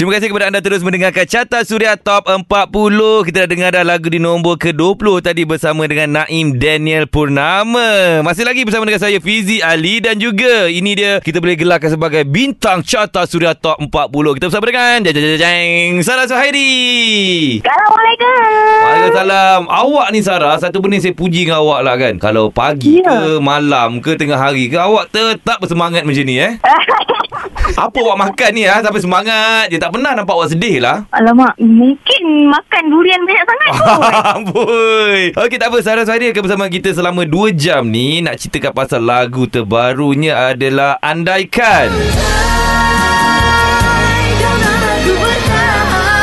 Terima kasih kepada anda terus mendengarkan Carta Suria Top 40. Kita dah dengar dah lagu di nombor ke-20 tadi bersama dengan Naim Daniel Purnama. Masih lagi bersama dengan saya Fizi Ali dan juga ini dia kita boleh gelarkan sebagai bintang Carta Suria Top 40. Kita bersama dengan jeng jeng jeng Sarah Suhairi. Assalamualaikum. Waalaikumsalam. Awak ni Sarah, satu benda saya puji dengan awak lah kan. Kalau pagi ke Ya. malam ke tengah hari ke awak tetap bersemangat macam ni eh. Apa awak makan ni ah sampai semangat je. Tak pernah nampak awak sedih lah. Alamak, mungkin makan durian banyak sangat kot. Amboi. Okey tak apa Sarah Suhairi akan bersama kita selama 2 jam ni nak ceritakan pasal lagu terbarunya adalah Andaikan.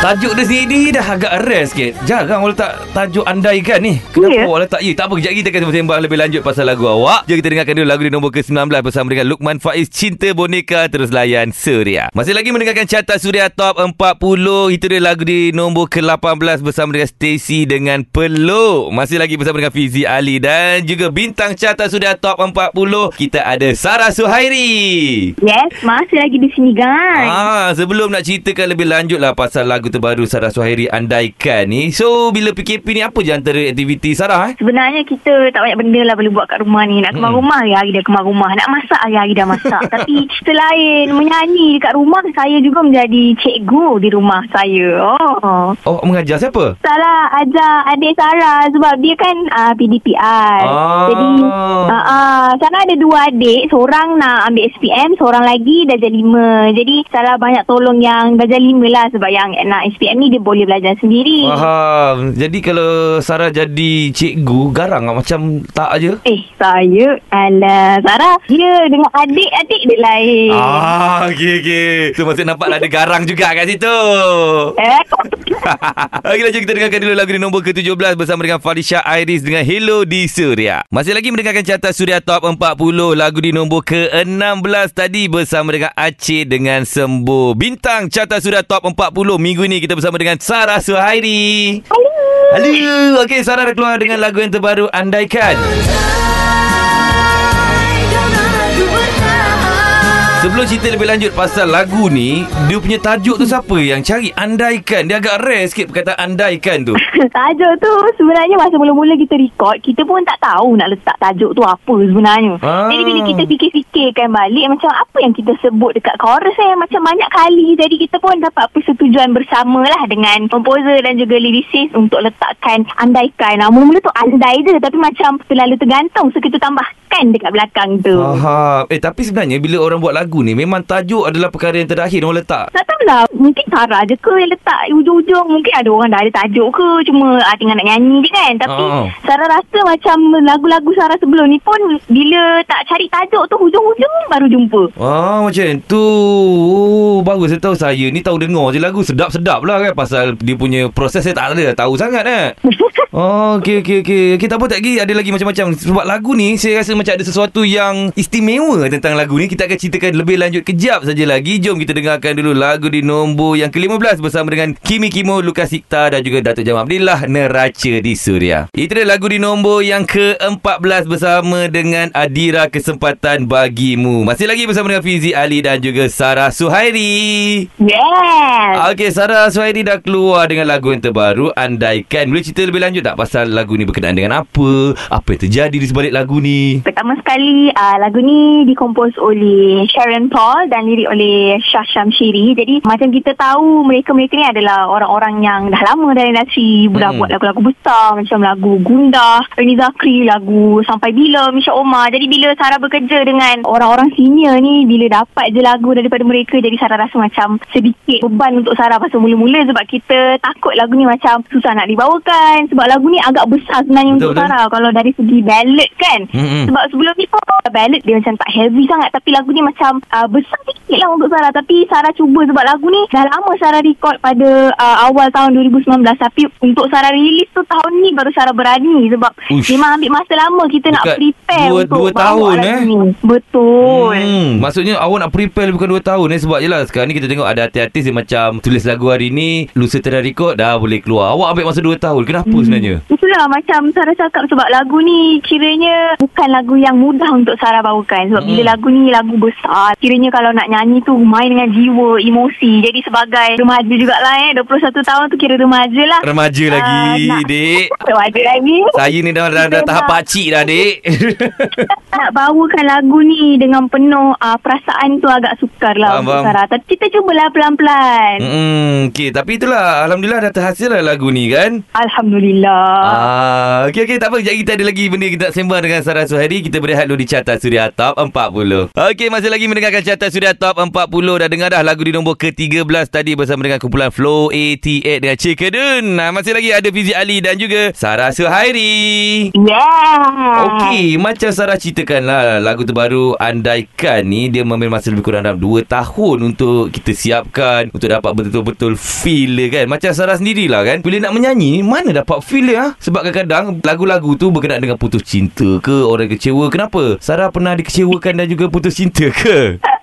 Tajuk dia sendiri dah agak rare sikit. Jarang orang letak tajuk andaikan ni. Kenapa Ya. awak letak? Ya, tak apa. Kejap lagi kita akan sembang lebih lanjut pasal lagu awak. Jom kita dengarkan dulu lagu di nombor ke-19 bersama dengan Lukman Faiz Cinta Boneka Terus Layan Suria. Masih lagi mendengarkan carta Suria Top 40. Itu dia lagu di nombor ke-18 bersama dengan Stacy dengan Peluk. Masih lagi bersama dengan Fizi Ali dan juga bintang carta Suria Top 40. Kita ada Sarah Suhairi. Yes, masih lagi di sini guys. Ah, sebelum nak ceritakan lebih lanjut lah pasal lagu terbaru Sarah Suhairi Andaikan ni. So, bila PKP ni apa je antara aktiviti Sarah eh? Sebenarnya kita tak banyak benda lah boleh buat kat rumah ni. Nak kemas Hmm. rumah hari-hari dah kemas rumah. Nak masak hari-hari dah masak. Tapi selain menyanyi dekat rumah, saya juga menjadi cikgu di rumah saya. Oh. Oh, mengajar siapa? Salah ajar adik Sarah sebab dia kan uh, PDPI. Ah. Jadi uh, uh, Sarah ada dua adik. Seorang nak ambil SPM, seorang lagi darjah lima. Jadi Sarah banyak tolong yang darjah lima lah sebab yang nak SPM ni dia boleh belajar sendiri. Faham. Jadi kalau Sarah jadi cikgu, garang lah macam tak aje. Eh, saya Alah, Sarah Dia dengan adik-adik dia lain Ah, okey okey. Tu maksud nampak ada garang juga kat situ. Eh, Okey lanjut kita dengarkan dulu lagu di nombor ke-17 bersama dengan Falisha Iris dengan Hello di Suria. Masih lagi mendengarkan carta Suria Top 40 lagu di nombor ke-16 tadi bersama dengan Aceh dengan Sembuh. Bintang carta Suria Top 40 minggu ini kita bersama dengan Sarah Suhairi. Halo Halo. Okey Sarah dah keluar dengan lagu yang terbaru Andaikan. Sebelum cerita lebih lanjut pasal lagu ni, dia punya tajuk tu siapa yang cari andaikan? Dia agak rare sikit perkataan andaikan tu. Tajuk tu sebenarnya masa mula-mula kita record Kita pun tak tahu nak letak tajuk tu apa sebenarnya Ah. Jadi bila kita fikir-fikirkan balik Macam apa yang kita sebut dekat chorus eh Macam banyak kali Jadi kita pun dapat persetujuan bersama lah Dengan komposer dan juga lyricist Untuk letakkan andaikan nah, Mula-mula tu andai je Tapi macam terlalu tergantung So kita tambahkan dekat belakang tu Faham. Eh tapi sebenarnya bila orang buat lagu ni memang tajuk adalah perkara yang terakhir orang letak. Tak tahulah Mungkin Sarah je ke Yang letak ujung-ujung Mungkin ada orang dah ada tajuk ke Cuma ah, tinggal nak nyanyi je kan Tapi Ah. Sarah rasa macam Lagu-lagu Sarah sebelum ni pun Bila tak cari tajuk tu Hujung-hujung baru jumpa Ah macam tu. Oh, baru saya tahu saya ni tahu dengar je lagu sedap-sedap lah kan pasal dia punya proses saya tak ada tahu sangat eh. Oh, okey okey okey. Okey tak apa tak lagi ada lagi macam-macam sebab lagu ni saya rasa macam ada sesuatu yang istimewa tentang lagu ni. Kita akan ceritakan lebih lanjut kejap saja lagi. Jom kita dengarkan dulu lagu di nombor yang ke-15 bersama dengan Kimi Kimo, Lukas Sikta dan juga Datuk Jamal Abdillah Neraca di Suria. Itu dia lagu di nombor yang ke-14 bersama dengan Adira Kesempatan Bagimu. Masih lagi bersama dengan Fizi Ali dan juga Sarah Suhairi. Yes Okey, Sarah Suhairi dah keluar dengan lagu yang terbaru Andaikan. Boleh cerita lebih lanjut tak pasal lagu ni berkenaan dengan apa? Apa yang terjadi di sebalik lagu ni? Pertama sekali uh, lagu ni dikompos oleh Sharon Paul dan lirik oleh Shah Shamshiri. Jadi macam kita tahu mereka-mereka ni adalah orang-orang yang dah lama dalam industri. Dah Hmm. buat lagu-lagu besar macam lagu Gundah, Reni Zakri, lagu Sampai Bila, Misha Omar. Jadi bila Sarah bekerja dengan orang-orang senior ni, bila dapat je lagu daripada mereka, jadi Sarah rasa macam sedikit beban untuk Sarah pasal mula-mula sebab kita takut lagu ni macam susah nak dibawakan. Sebab lagu ni agak besar sebenarnya Betul, untuk betul. Sarah kalau dari segi ballad kan. Mm-mm. Sebab sebelum ni pun ballad dia macam tak heavy sangat tapi lagu ni macam uh, besar sikit lah untuk Sarah tapi Sarah cuba sebab lagu ni dah lama Sarah record pada uh, awal tahun 2019 tapi untuk Sarah release tu tahun ni baru Sarah berani sebab Ush. memang ambil masa lama kita nak Dekat prepare dua- untuk dua tahun, eh? ni. Betul. Hmm, maksudnya awak nak prepare bukan 2 tahun eh sebab jelah sekarang ni kita tengok ada artis-artis yang macam tulis lagu hari ni, lusa tengah record dah boleh keluar. Awak ambil masa 2 tahun. Kenapa Hmm. sebenarnya? Itulah macam Sarah cakap sebab lagu ni kiranya bukan lagu yang mudah untuk Sarah bawakan. Sebab Hmm. bila lagu ni lagu besar keluar. Kiranya kalau nak nyanyi tu main dengan jiwa, emosi. Jadi sebagai remaja jugalah eh. 21 tahun tu kira remaja lah. Remaja Ah, lagi, nak- dek. Remaja lagi. Saya ni dah, dah, dah tahap pakcik dah, dek. Nak bawakan lagu ni dengan penuh uh, perasaan tu agak sukar lah Faham, faham. Tapi kita cubalah pelan-pelan. Hmm, okay. Tapi itulah. Alhamdulillah dah terhasil lah lagu ni kan. Alhamdulillah. Ah, okey okey tak apa. Sekejap kita ada lagi benda kita nak sembang dengan Sarah Suhairi. Kita berehat dulu di Carta Suria Top 40. Okey, masih lagi mendengarkan Carta Suria Top 40. Dah dengar dah lagu di nombor ke-13 tadi bersama dengan kumpulan Flow 88 dengan Cikadun. Nah, masih lagi ada Fizi Ali dan juga Sarah Suhairi. Yeah. Okey, macam Sarah ceritakan lah lagu terbaru Andaikan ni dia mengambil masa lebih kurang dalam 2 tahun untuk kita siapkan untuk dapat betul-betul feel dia kan. Macam Sarah sendirilah kan. Bila nak menyanyi, mana dapat feel dia? ah? Sebab kadang-kadang lagu-lagu tu berkenaan dengan putus cinta ke, orang kecewa. Kenapa? Sarah pernah dikecewakan dan juga putus cinta ke? 네.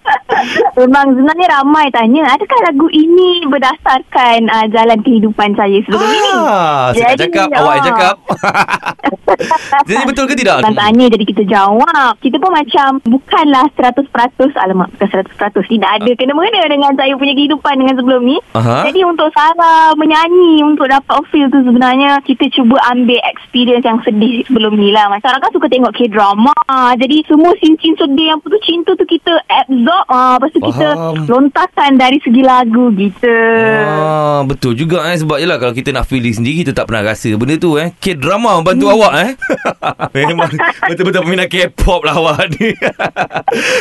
Memang sebenarnya ramai tanya, adakah lagu ini berdasarkan uh, jalan kehidupan saya sebelum ini? Ah, saya nak Jadi, cakap, ah. awak yang cakap. Jadi betul ke tidak? Orang tanya jadi kita jawab. Kita pun macam bukanlah 100% alamak bukan 100% tidak ada kena-mengena dengan saya punya kehidupan dengan sebelum ni. Aha. Jadi untuk Sarah menyanyi untuk dapat feel tu sebenarnya kita cuba ambil experience yang sedih sebelum ni lah. Sarah kan suka tengok K-drama. Jadi semua scene-scene sedih yang putus cinta tu kita absorb. Ah, lepas tu kita Faham. lontarkan dari segi lagu gitu. Ah, betul juga eh sebab jelah kalau kita nak feeling sendiri kita tak pernah rasa benda tu eh. K-drama bantu awak eh. Memang betul-betul peminat K-pop lah awak ni.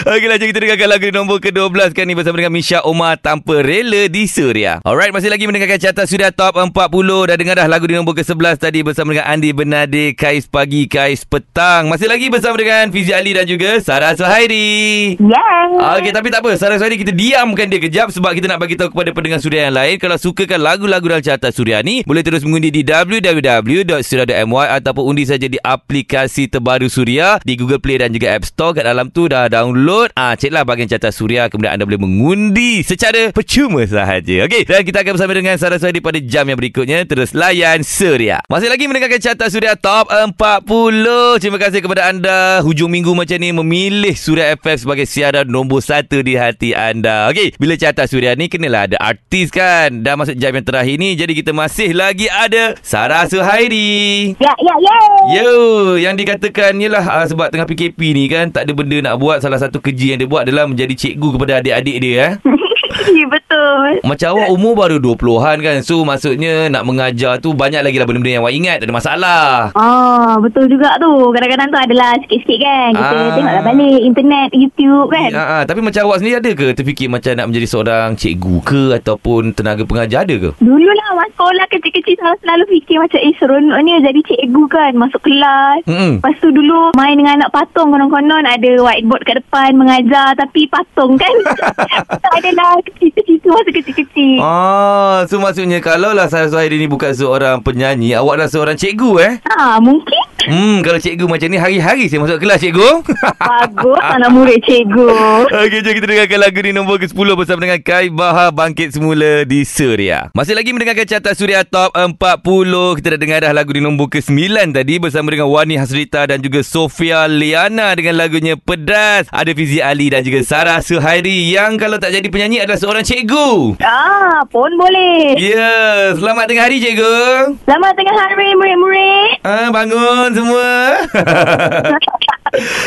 Okeylah jom kita dengarkan lagu di nombor ke-12 kan ni bersama dengan Misha Omar tanpa rela di Suria. Alright masih lagi mendengarkan carta Suria Top 40 dah dengar dah lagu di nombor ke-11 tadi bersama dengan Andi Bernade Kais Pagi Kais Petang. Masih lagi bersama dengan Fizi Ali dan juga Sarah Suhairi. Yeah. Okey tapi tak apa Sarah Suhairi kita diamkan dia kejap sebab kita nak bagi tahu kepada pendengar Suria yang lain kalau sukakan lagu-lagu dalam carta Suria ni boleh terus mengundi di www.suria.my ataupun undi saja di aplikasi terbaru Suria di Google Play dan juga App Store. Kat dalam tu dah download. Ah ceklah bahagian carta Suria kemudian anda boleh mengundi secara percuma sahaja. Okey dan kita akan bersama dengan Sarah Suhairi pada jam yang berikutnya. Terus layan Suria. Masih lagi mendengarkan carta Suria Top 40 terima kasih kepada anda. Hujung minggu macam ni memilih Suria FM sebagai siaran nombor satu di hati anda. Okey, bila carta Suria ni kenalah ada artis kan. Dah masuk jam yang terakhir ni jadi kita masih lagi ada Sarah Suhairi. Ya, ya, ya. Yo, yang dikatakan ialah uh, sebab tengah PKP ni kan tak ada benda nak buat. Salah satu kerja yang dia buat adalah menjadi cikgu kepada adik-adik dia eh. Ya, betul. Macam awak umur baru 20-an kan. So maksudnya nak mengajar tu banyak lagi lah benda-benda yang awak ingat. Tak ada masalah. Ah, betul juga tu. Kadang-kadang tu adalah sikit-sikit kan. Kita Ah. tengoklah balik internet, YouTube kan. Ya, ah, tapi macam awak sendiri ada ke terfikir macam nak menjadi seorang cikgu ke ataupun tenaga pengajar ada ke? Dulu lah masa sekolah kecil-kecil selalu, selalu fikir macam eh seronoknya jadi cikgu kan. Masuk kelas. Hmm. Lepas tu dulu main dengan anak patung konon-konon ada whiteboard kat depan mengajar tapi patung kan. tak adalah cita-cita masa kecil-kecil. Ah, so maksudnya kalau lah Sarah Suhairi ni bukan seorang penyanyi, awak dah seorang cikgu eh? Ha, mungkin Hmm, kalau cikgu macam ni hari-hari saya masuk kelas cikgu. bagus anak murid cikgu. Okey, jom kita dengarkan lagu di nombor ke-10 bersama dengan Kai Bahar Bangkit Semula di Suria. Masih lagi mendengarkan carta Suria Top 40. Kita dah dengar dah lagu di nombor ke-9 tadi bersama dengan Wani Hasrita dan juga Sofia Liana dengan lagunya Pedas. Ada Fizi Ali dan juga Sarah Suhairi yang kalau tak jadi penyanyi adalah seorang cikgu. Ah, pun boleh. Ya, yeah. selamat tengah hari cikgu. Selamat tengah hari murid-murid. Ah, bangun semua.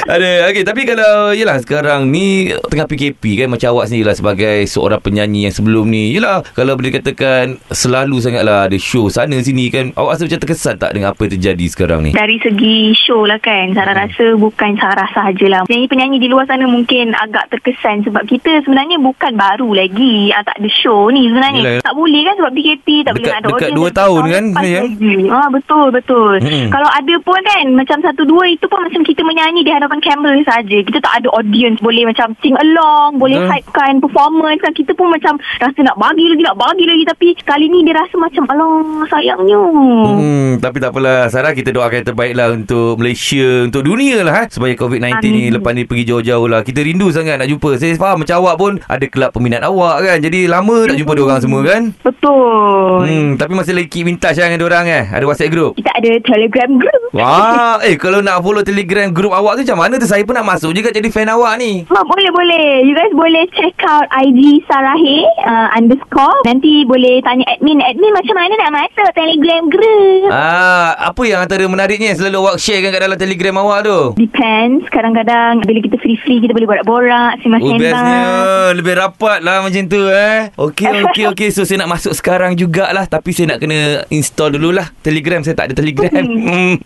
Ada Okey tapi kalau Yelah sekarang ni Tengah PKP kan Macam awak sendiri lah Sebagai seorang penyanyi Yang sebelum ni Yelah Kalau boleh dikatakan Selalu sangat lah Ada show sana sini kan Awak rasa macam terkesan tak Dengan apa yang terjadi sekarang ni Dari segi show lah kan Sarah Hmm. rasa bukan Sarah sahajalah Penyanyi-penyanyi di luar sana mungkin agak terkesan Sebab kita sebenarnya bukan baru lagi ah, Tak ada show ni sebenarnya Yelah. Tak boleh kan sebab PKP Tak boleh Dekat- nak ada dekat audience dua Tapi tahun tahun kan, ya? ah, Betul betul Hmm. Kalau ada pun kan Macam satu dua itu pun Macam kita menyanyi di hadapan kamera saja. Kita tak ada audience. Boleh macam sing along Boleh Betul. hypekan performance kan. Kita pun macam Rasa nak bagi lagi Nak bagi lagi. Tapi kali ni dia rasa macam Alah sayangnya Hmm, tapi tak apalah Sarah kita doakan yang terbaik lah Untuk Malaysia Untuk dunia lah eh, Supaya COVID-19 ni Amin. Lepas ni pergi jauh-jauh lah. Kita rindu sangat nak jumpa. Saya faham macam awak pun Ada kelab peminat awak kan. Jadi lama tak jumpa diorang semua kan? Betul. Hmm, tapi masih lagi keep in touch lah dengan diorang eh. Ada WhatsApp group? Kita ada telegram group. Wah, eh kalau nak follow Telegram group awak awak tu macam mana tu? Saya pun nak masuk juga jadi fan awak ni. Ma, boleh boleh. You guys boleh check out IG Sarahe uh, underscore. Nanti boleh tanya admin. Admin macam mana nak masuk Telegram group? Ah, apa yang antara menariknya selalu awak share kan kat dalam telegram awak tu? Depends. Kadang-kadang bila kita free-free kita boleh borak-borak. Simas Oh, bestnya. Lebih rapat lah macam tu eh. Okey, okey, okey. So, saya nak masuk sekarang jugalah. Tapi saya nak kena install dululah Telegram. Saya tak ada Telegram. Hmm.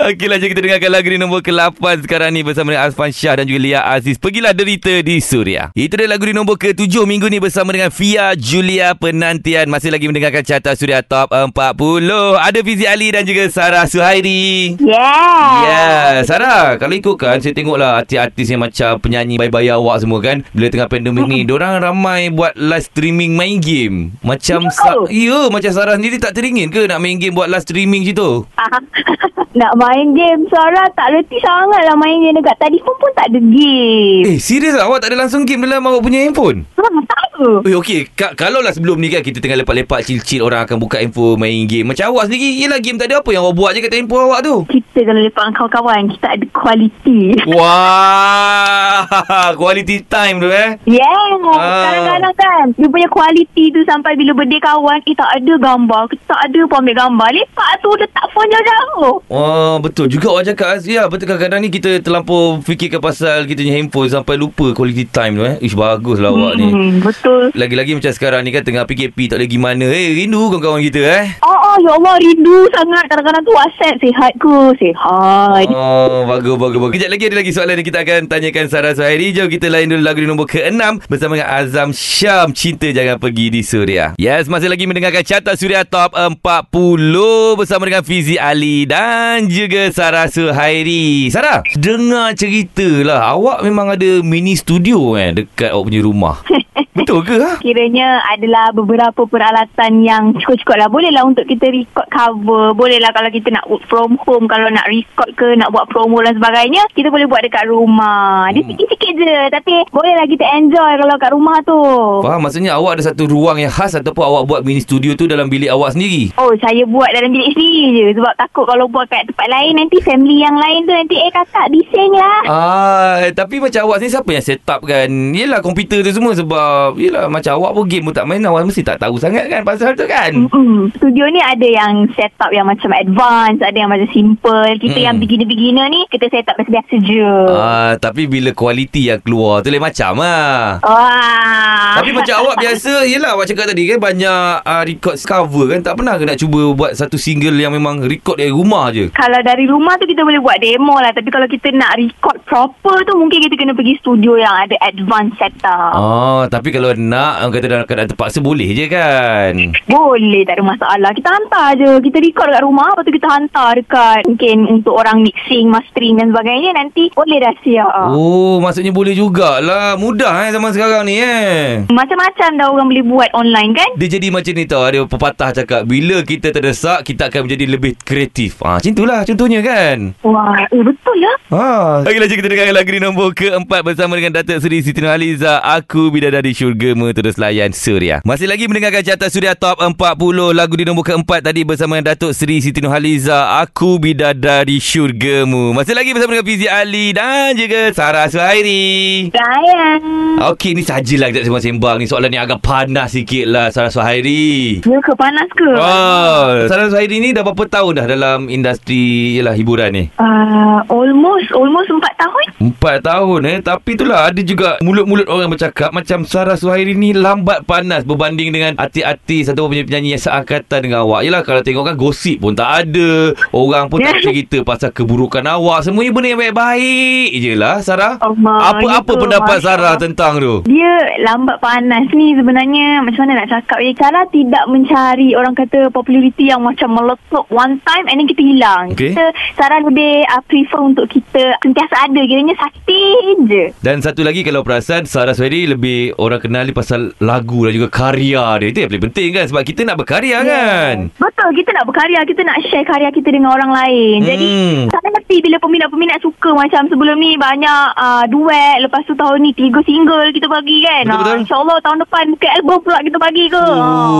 Okey lah, jom kita dengarkan lagu di nombor ke-8 sekarang ni bersama dengan Azfan Shah dan juga Lia Aziz. Pergilah derita di Suria. Itu dia lagu di nombor ke-7 minggu ni bersama dengan Fia Julia Penantian. Masih lagi mendengarkan carta Suria Top 40. Ada Fizi Ali dan juga Sarah Suhairi. Yeah. Ya, Sarah, kalau ikutkan saya tengoklah artis-artis yang macam penyanyi bayi-bayi awak semua kan. Bila tengah pandemik ni, orang ramai buat live streaming main game. Macam Ya. Sa- ya, macam Sarah sendiri tak teringin ke nak main game buat live streaming situ? nak main game Sarah tak reti sangat lah main game dekat telefon pun tak ada game. Eh, serius? Awak tak ada langsung game dalam awak punya handphone? Ha, tahu. Eh, okey. Ka- kalau lah sebelum ni kan kita tengah lepak-lepak chill-chill orang akan buka handphone main game. Macam awak sendiri, yelah game tak ada apa yang awak buat je kat handphone awak tu. Kita kalau lepak dengan kawan-kawan, kita ada kualiti. Wah, quality time tu eh. Yeah. Ah. Kadang-kadang kan, dia punya kualiti tu sampai bila birthday kawan, eh tak ada gambar. Kita tak ada pun ambil gambar. Lepak tu letak phone jauh-jauh. Oh, betul juga awak cakap Azia. Betul kadang-kadang ni kita terlampau fikirkan pasal kita punya handphone sampai lupa quality time tu eh. Ish, baguslah awak ni. Hmm, betul. Lagi-lagi macam sekarang ni kan tengah PKP tak boleh pergi mana. Eh, rindu kawan-kawan kita eh. Oh, oh, ya Allah, rindu sangat. Kadang-kadang tu WhatsApp, sihat ke? Sihat. Oh, bagus, bagus, bagus. Kejap lagi ada lagi soalan yang kita akan tanyakan Sarah Suhairi. Jom kita lain dulu lagu di nombor ke-6 bersama dengan Azam Syam. Cinta Jangan Pergi di Suria. Yes, masih lagi mendengarkan carta Suria Top 40 bersama dengan Fizi Ali dan juga Sarah Suhairi. Sarah, dengar cerita lah. Awak memang ada mini studio eh dekat awak punya rumah. Betul ke? Ha? Kiranya adalah beberapa peralatan yang cukup-cukup lah. Boleh lah untuk kita record cover. Boleh lah kalau kita nak work from home. Kalau nak record ke, nak buat promo dan sebagainya. Kita boleh buat dekat rumah. Dia Hmm. sikit-sikit je. Tapi boleh lah kita enjoy kalau kat rumah tu. Faham? Maksudnya awak ada satu ruang yang khas ataupun awak buat mini studio tu dalam bilik awak sendiri? Oh, saya buat dalam bilik sendiri je. Sebab takut kalau buat kat tempat lain, nanti family yang lain tu nanti, eh kakak bising lah. Ah, tapi macam awak ni siapa yang set up kan? Yelah komputer tu semua sebab yelah macam awak pun game pun tak main awak mesti tak tahu sangat kan pasal tu kan. Mm-mm. Studio ni ada yang set up yang macam advance, ada yang macam simple. Kita Mm. yang beginner-beginner ni, kita set up biasa-biasa je. Ah, tapi bila kualiti yang keluar tu lain macam ah. Wah. Tapi macam awak biasa Yelah awak cakap tadi kan Banyak uh, record cover kan Tak pernah ke nak cuba Buat satu single yang memang Record dari rumah je Kalau dari rumah tu kita boleh buat demo lah. Tapi kalau kita nak record proper tu, mungkin kita kena pergi studio yang ada advance setup. Oh, tapi kalau nak Orang kata dalam keadaan terpaksa Boleh je kan Boleh, tak ada masalah. Kita hantar je. Kita record kat rumah, lepas tu kita hantar dekat mungkin untuk orang mixing, mastering dan sebagainya. Nanti boleh dah siap. Oh maksudnya boleh jugalah Mudah eh zaman sekarang ni eh Macam-macam dah orang boleh buat online kan? Dia jadi macam ni tau Ada pepatah cakap Bila kita terdesak Kita akan menjadi lebih kreatif ah, Macam itulah contohnya kan Wah, eh betul ya? Ha. Lagi lagi kita dengarkan lagu di nombor keempat bersama dengan Datuk Seri Siti Nurhaliza. Aku Bidadari Syurgamu terus layan Suria. Masih lagi mendengarkan carta Suria Top 40. Lagu di nombor keempat tadi bersama dengan Datuk Seri Siti Nurhaliza. Aku Bidadari Syurgamu. Masih lagi bersama dengan Fizi Ali dan juga Sarah Suhairi. Sayang. Okey, ni sajalah kita sembang-sembang ni. Soalan ni agak panas sikit lah Sarah Suhairi. Ya ke panas ke? Oh, Sarah Suhairi ni dah berapa tahun dah dalam industri yalah, hiburan ni? Uh, almost, almost empat tahun. Empat tahun eh Tapi itulah Ada juga Mulut-mulut orang bercakap Macam Sarah Suhairi ni Lambat panas Berbanding dengan Artis-artis Atau penyanyi-penyanyi Yang seangkatan dengan awak Yelah kalau tengok kan Gosip pun tak ada Orang pun tak cerita Pasal keburukan awak Semuanya benda yang baik-baik je lah Sarah Allah, Apa-apa itu, pendapat Masya Sarah tentang tu Dia lambat panas ni sebenarnya macam mana nak cakap ya. Cara tidak mencari orang kata populariti yang macam meletup one time and then kita hilang. Okey. Kita Sarah lebih uh, prefer untuk kita sentiasa ada. Kiranya sustain je. Dan satu lagi kalau perasan Sarah Suhairi lebih Orang kenali pasal lagu Dan juga karya dia Itu yang paling penting kan Sebab kita nak berkarya kan Betul, kita nak berkarya, kita nak share karya kita dengan orang lain. Jadi, Hmm. saya bila peminat-peminat suka macam sebelum ni banyak uh, duet. Lepas tu tahun ni tiga single kita bagi kan. Betul-betul. Ah, InsyaAllah tahun depan ke album pula kita bagi ke.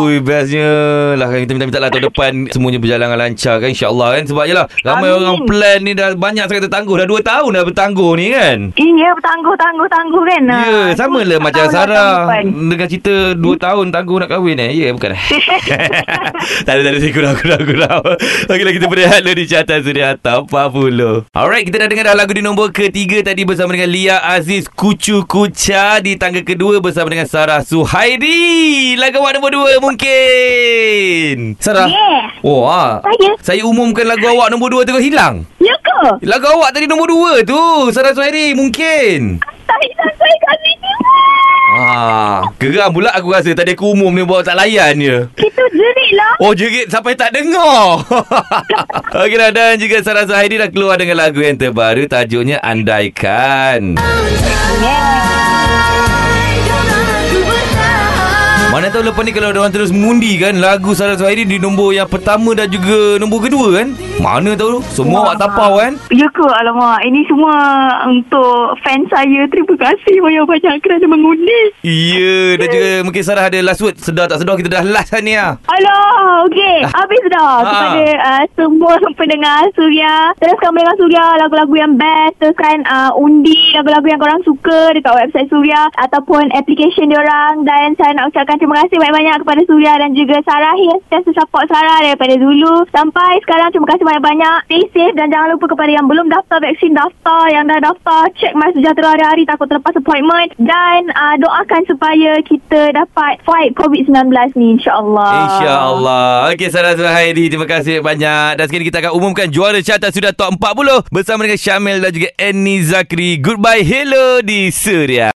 Ui, bestnya lah kan kita minta-minta lah tahun depan semuanya berjalan lancar kan insyaAllah kan sebab je lah ramai Amin. orang plan ni dah banyak sangat tertangguh dah 2 tahun dah bertangguh ni kan Iya, bertangguh, tangguh, tangguh kan. Ya, yeah, Ah, sama lah macam lah Sarah dengan cerita 2 tahun tangguh nak kahwin eh. Ya, yeah, bukan. tak ada, tak ada. Kurang, kurang, kurang. Okeylah, kita berehat dulu di carta Suria Top 40. Alright, kita dah dengar dah lagu di nombor ketiga tadi bersama dengan Lia Aziz Kucu Kucha di tangga kedua bersama dengan Sarah Suhairi. Lagu awak nombor dua mungkin. Sarah. Yeah. Oh, ah. Saya. Saya umumkan lagu awak nombor dua terus hilang. Ya ke? Lagu awak tadi nombor dua tu. Sarah Suhairi mungkin. Tak hilang saya kat sini. Ah, geram pula aku rasa tadi aku umum ni bawa tak layan je. Kita jerit lah. Oh jerit sampai tak dengar Okeylah dan juga Sarah Zahidi dah keluar dengan lagu yang terbaru Tajuknya Andaikan Mana tahu lepas ni kalau orang terus mundi kan Lagu Sarah Zahidi di nombor yang pertama dan juga nombor kedua kan Mana tahu semua awak tapau kan Ya ke? Alamak. Ini semua untuk fans saya. Terima kasih banyak-banyak kerana mengundi. Ya dan juga mungkin Sarah ada last word Sedar tak sedar kita dah last kan ni ah. Alah, okey. Habis dah. Ah. Kepada uh, semua pendengar Suria. Teruskan mendengar Suria lagu-lagu yang best. Teruskan uh, undi lagu-lagu yang korang suka dekat website Suria ataupun application diorang. Dan saya nak ucapkan terima kasih banyak-banyak kepada Suria dan juga Sarah yang sentiasa support Sarah daripada dulu sampai sekarang. Terima kasih banyak-banyak. Stay safe dan jangan lupa kepada yang belum daftar vaksin, daftar. Yang dah daftar, check My Sejahtera hari-hari takut terlepas appointment. Dan uh, doakan supaya kita dapat fight COVID-19 ni insyaAllah. InsyaAllah Okey Sarah Zuhairi Terima kasih banyak Dan sekarang kita akan umumkan Juara carta sudah top 40 Bersama dengan Syamil dan juga Annie Zakri Goodbye Hello di Suria